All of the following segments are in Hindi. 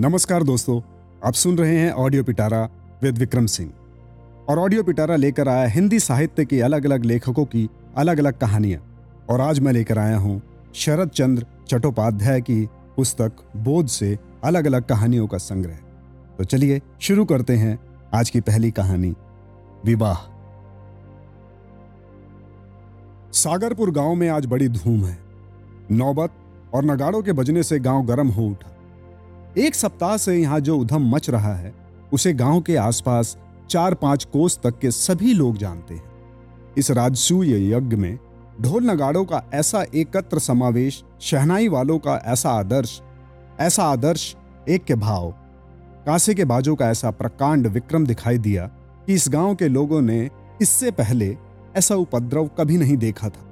नमस्कार दोस्तों, आप सुन रहे हैं audio Pitara with Vikram Singh और ऑडियो पिटारा लेकर आया हिंदी साहित्य के अलग अलग लेखकों की अलग अलग कहानियाँ। और आज मैं लेकर आया हूँ शरद चंद्र चट्टोपाध्याय की पुस्तक बोध से अलग अलग कहानियों का संग्रह। तो चलिए शुरू करते हैं आज की पहली कहानी, विवाह। सागरपुर गाँव में आज बड़ी धूम है। नौबत और नगाड़ों के बजने से गाँव गर्म हो उठा। एक सप्ताह से यहाँ जो उधम मच रहा है, उसे गाँव के आसपास चार पाँच कोस तक के सभी लोग जानते हैं। इस राजसूय यज्ञ में ढोल नगाड़ों का ऐसा एकत्र समावेश, शहनाई वालों का ऐसा आदर्श ऐसा आदर्श, एक के भाव, कांसे के बाजों का ऐसा प्रकांड विक्रम दिखाई दिया कि इस गाँव के लोगों ने इससे पहले ऐसा उपद्रव कभी नहीं देखा था।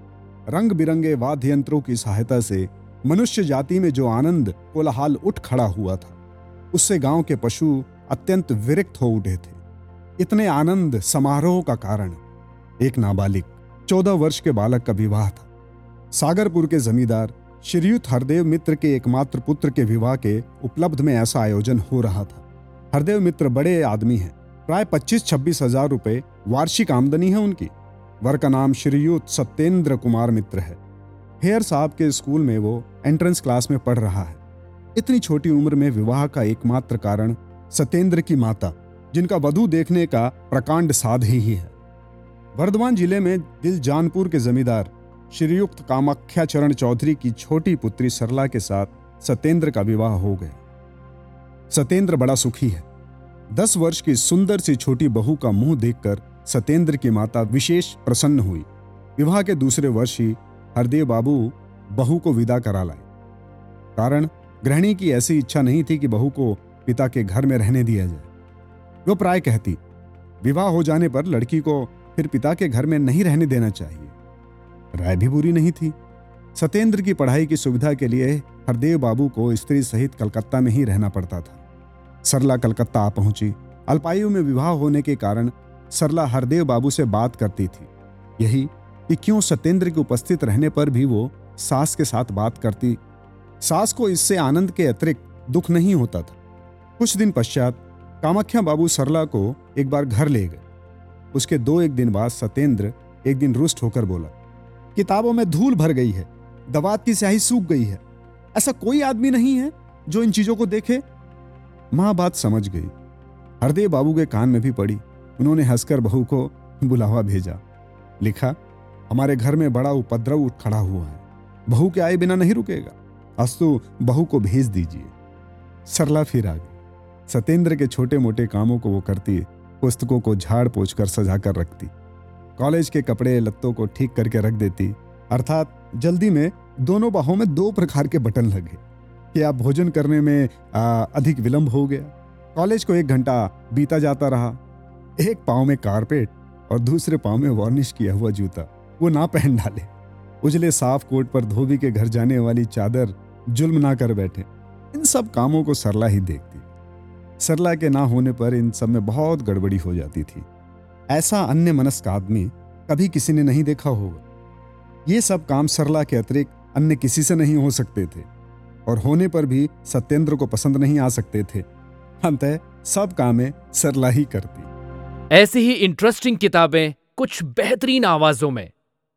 रंग बिरंगे वाद्य यंत्रों की सहायता से मनुष्य जाति में जो आनंद, कोलाहाल उठ खड़ा हुआ था, उससे गाँव के पशु अत्यंत विरक्त हो उठे थे। इतने आनंद समारोह का कारण, एक नाबालिग, चौदह वर्ष के बालक का विवाह था। सागरपुर के जमींदार श्रीयुत हरदेव मित्र के एकमात्र पुत्र के विवाह के उपलब्ध में ऐसा आयोजन हो रहा था। हरदेव मित्र बड़े आदमी हैं, प्राय पच्चीस छब्बीस हज़ार रुपए वार्षिक आमदनी है उनकी। वर का नाम श्रीयुत सत्येंद्र कुमार मित्र है। हेयर साहब के स्कूल में वो एंट्रेंस क्लास में पढ़ रहा है। इतनी छोटी उम्र में विवाह का एकमात्र कारण सत्येंद्र की माता, जिनका वधु देखने का प्रकांड साध ही है। वर्धमान ज़िले में दिल जानपुर के जमींदार श्रीयुक्त कामाख्या चरण चौधरी की छोटी पुत्री सरला के साथ सत्येंद्र का विवाह हो गया। सत्येंद्र बड़ा सुखी है। दस वर्ष की सुंदर सी छोटी बहू का मुँह देखकर सत्येंद्र की माता विशेष प्रसन्न हुई। विवाह के दूसरे वर्ष ही हरदेव बाबू बहू को विदा करा लाए। कारण गृहिणी की ऐसी इच्छा नहीं थी कि बहू को पिता के घर में रहने दिया जाए। वो प्राय कहती, विवाह हो जाने पर लड़की को फिर पिता के घर में नहीं रहने देना चाहिए। राय भी बुरी नहीं थी। सत्येंद्र की पढ़ाई की सुविधा के लिए हरदेव बाबू को स्त्री सहित कलकत्ता में ही रहना पड़ता था। सरला कलकत्ता आ पहुँची। अल्पायु में विवाह होने के कारण सरला हरदेव बाबू से बात करती थी। यही कि क्यों सत्येंद्र के उपस्थित रहने पर भी वो सास के साथ बात करती। सास को इससे आनंद के अतिरिक्त दुख नहीं होता था। कुछ दिन पश्चात कामाख्या बाबू सरला को एक बार घर ले गए। उसके दो एक दिन बाद सत्येंद्र एक दिन रुष्ट होकर बोला, किताबों में धूल भर गई है, दवात की स्याही सूख गई है। ऐसा कोई आदमी नहीं है जो इन चीज़ों को देखे? माँ बात समझ गई। हरदेव बाबू के कान में भी पड़ी। उन्होंने हंसकर बहू को बुलावा भेजा। लिखा हमारे घर में बड़ा उपद्रव उठ खड़ा हुआ है। बहू के आए बिना नहीं रुकेगा। अस्तु बहू को भेज दीजिए। सरला फिर आ गई। सत्येंद्र के छोटे मोटे कामों को वो करती पुस्तकों को झाड़ पोछ कर सजा कर रखती। कॉलेज के कपड़े लत्तों को ठीक करके रख देती। अर्थात जल्दी में दोनों बाहों में दो प्रकार के बटन लगे। कि आप भोजन करने में आ, अधिक विलंब हो गया। कॉलेज को एक घंटा बीता जाता रहा। एक पाँव में कारपेट और दूसरे पाँव में वार्निश किया हुआ जूता। वो ना पहन डाले। उजले साफ़ कोट पर धोबी के घर जाने वाली चादर जुल्म ना कर बैठे। इन सब कामों को सरला ही देखती। सरला के ना होने पर इन सब में बहुत गड़बड़ी हो जाती थी। ऐसा अन्य मनस्क आदमी कभी किसी ने नहीं देखा होगा। ये सब काम सरला के अतिरिक्त अन्य किसी से नहीं हो सकते थे। और होने पर भी सत्येंद्र को पसंद नहीं आ सकते थे। अंतः सब कामें सरला ही करती। ऐसी ही इंटरेस्टिंग किताबें कुछ बेहतरीन आवाजों में।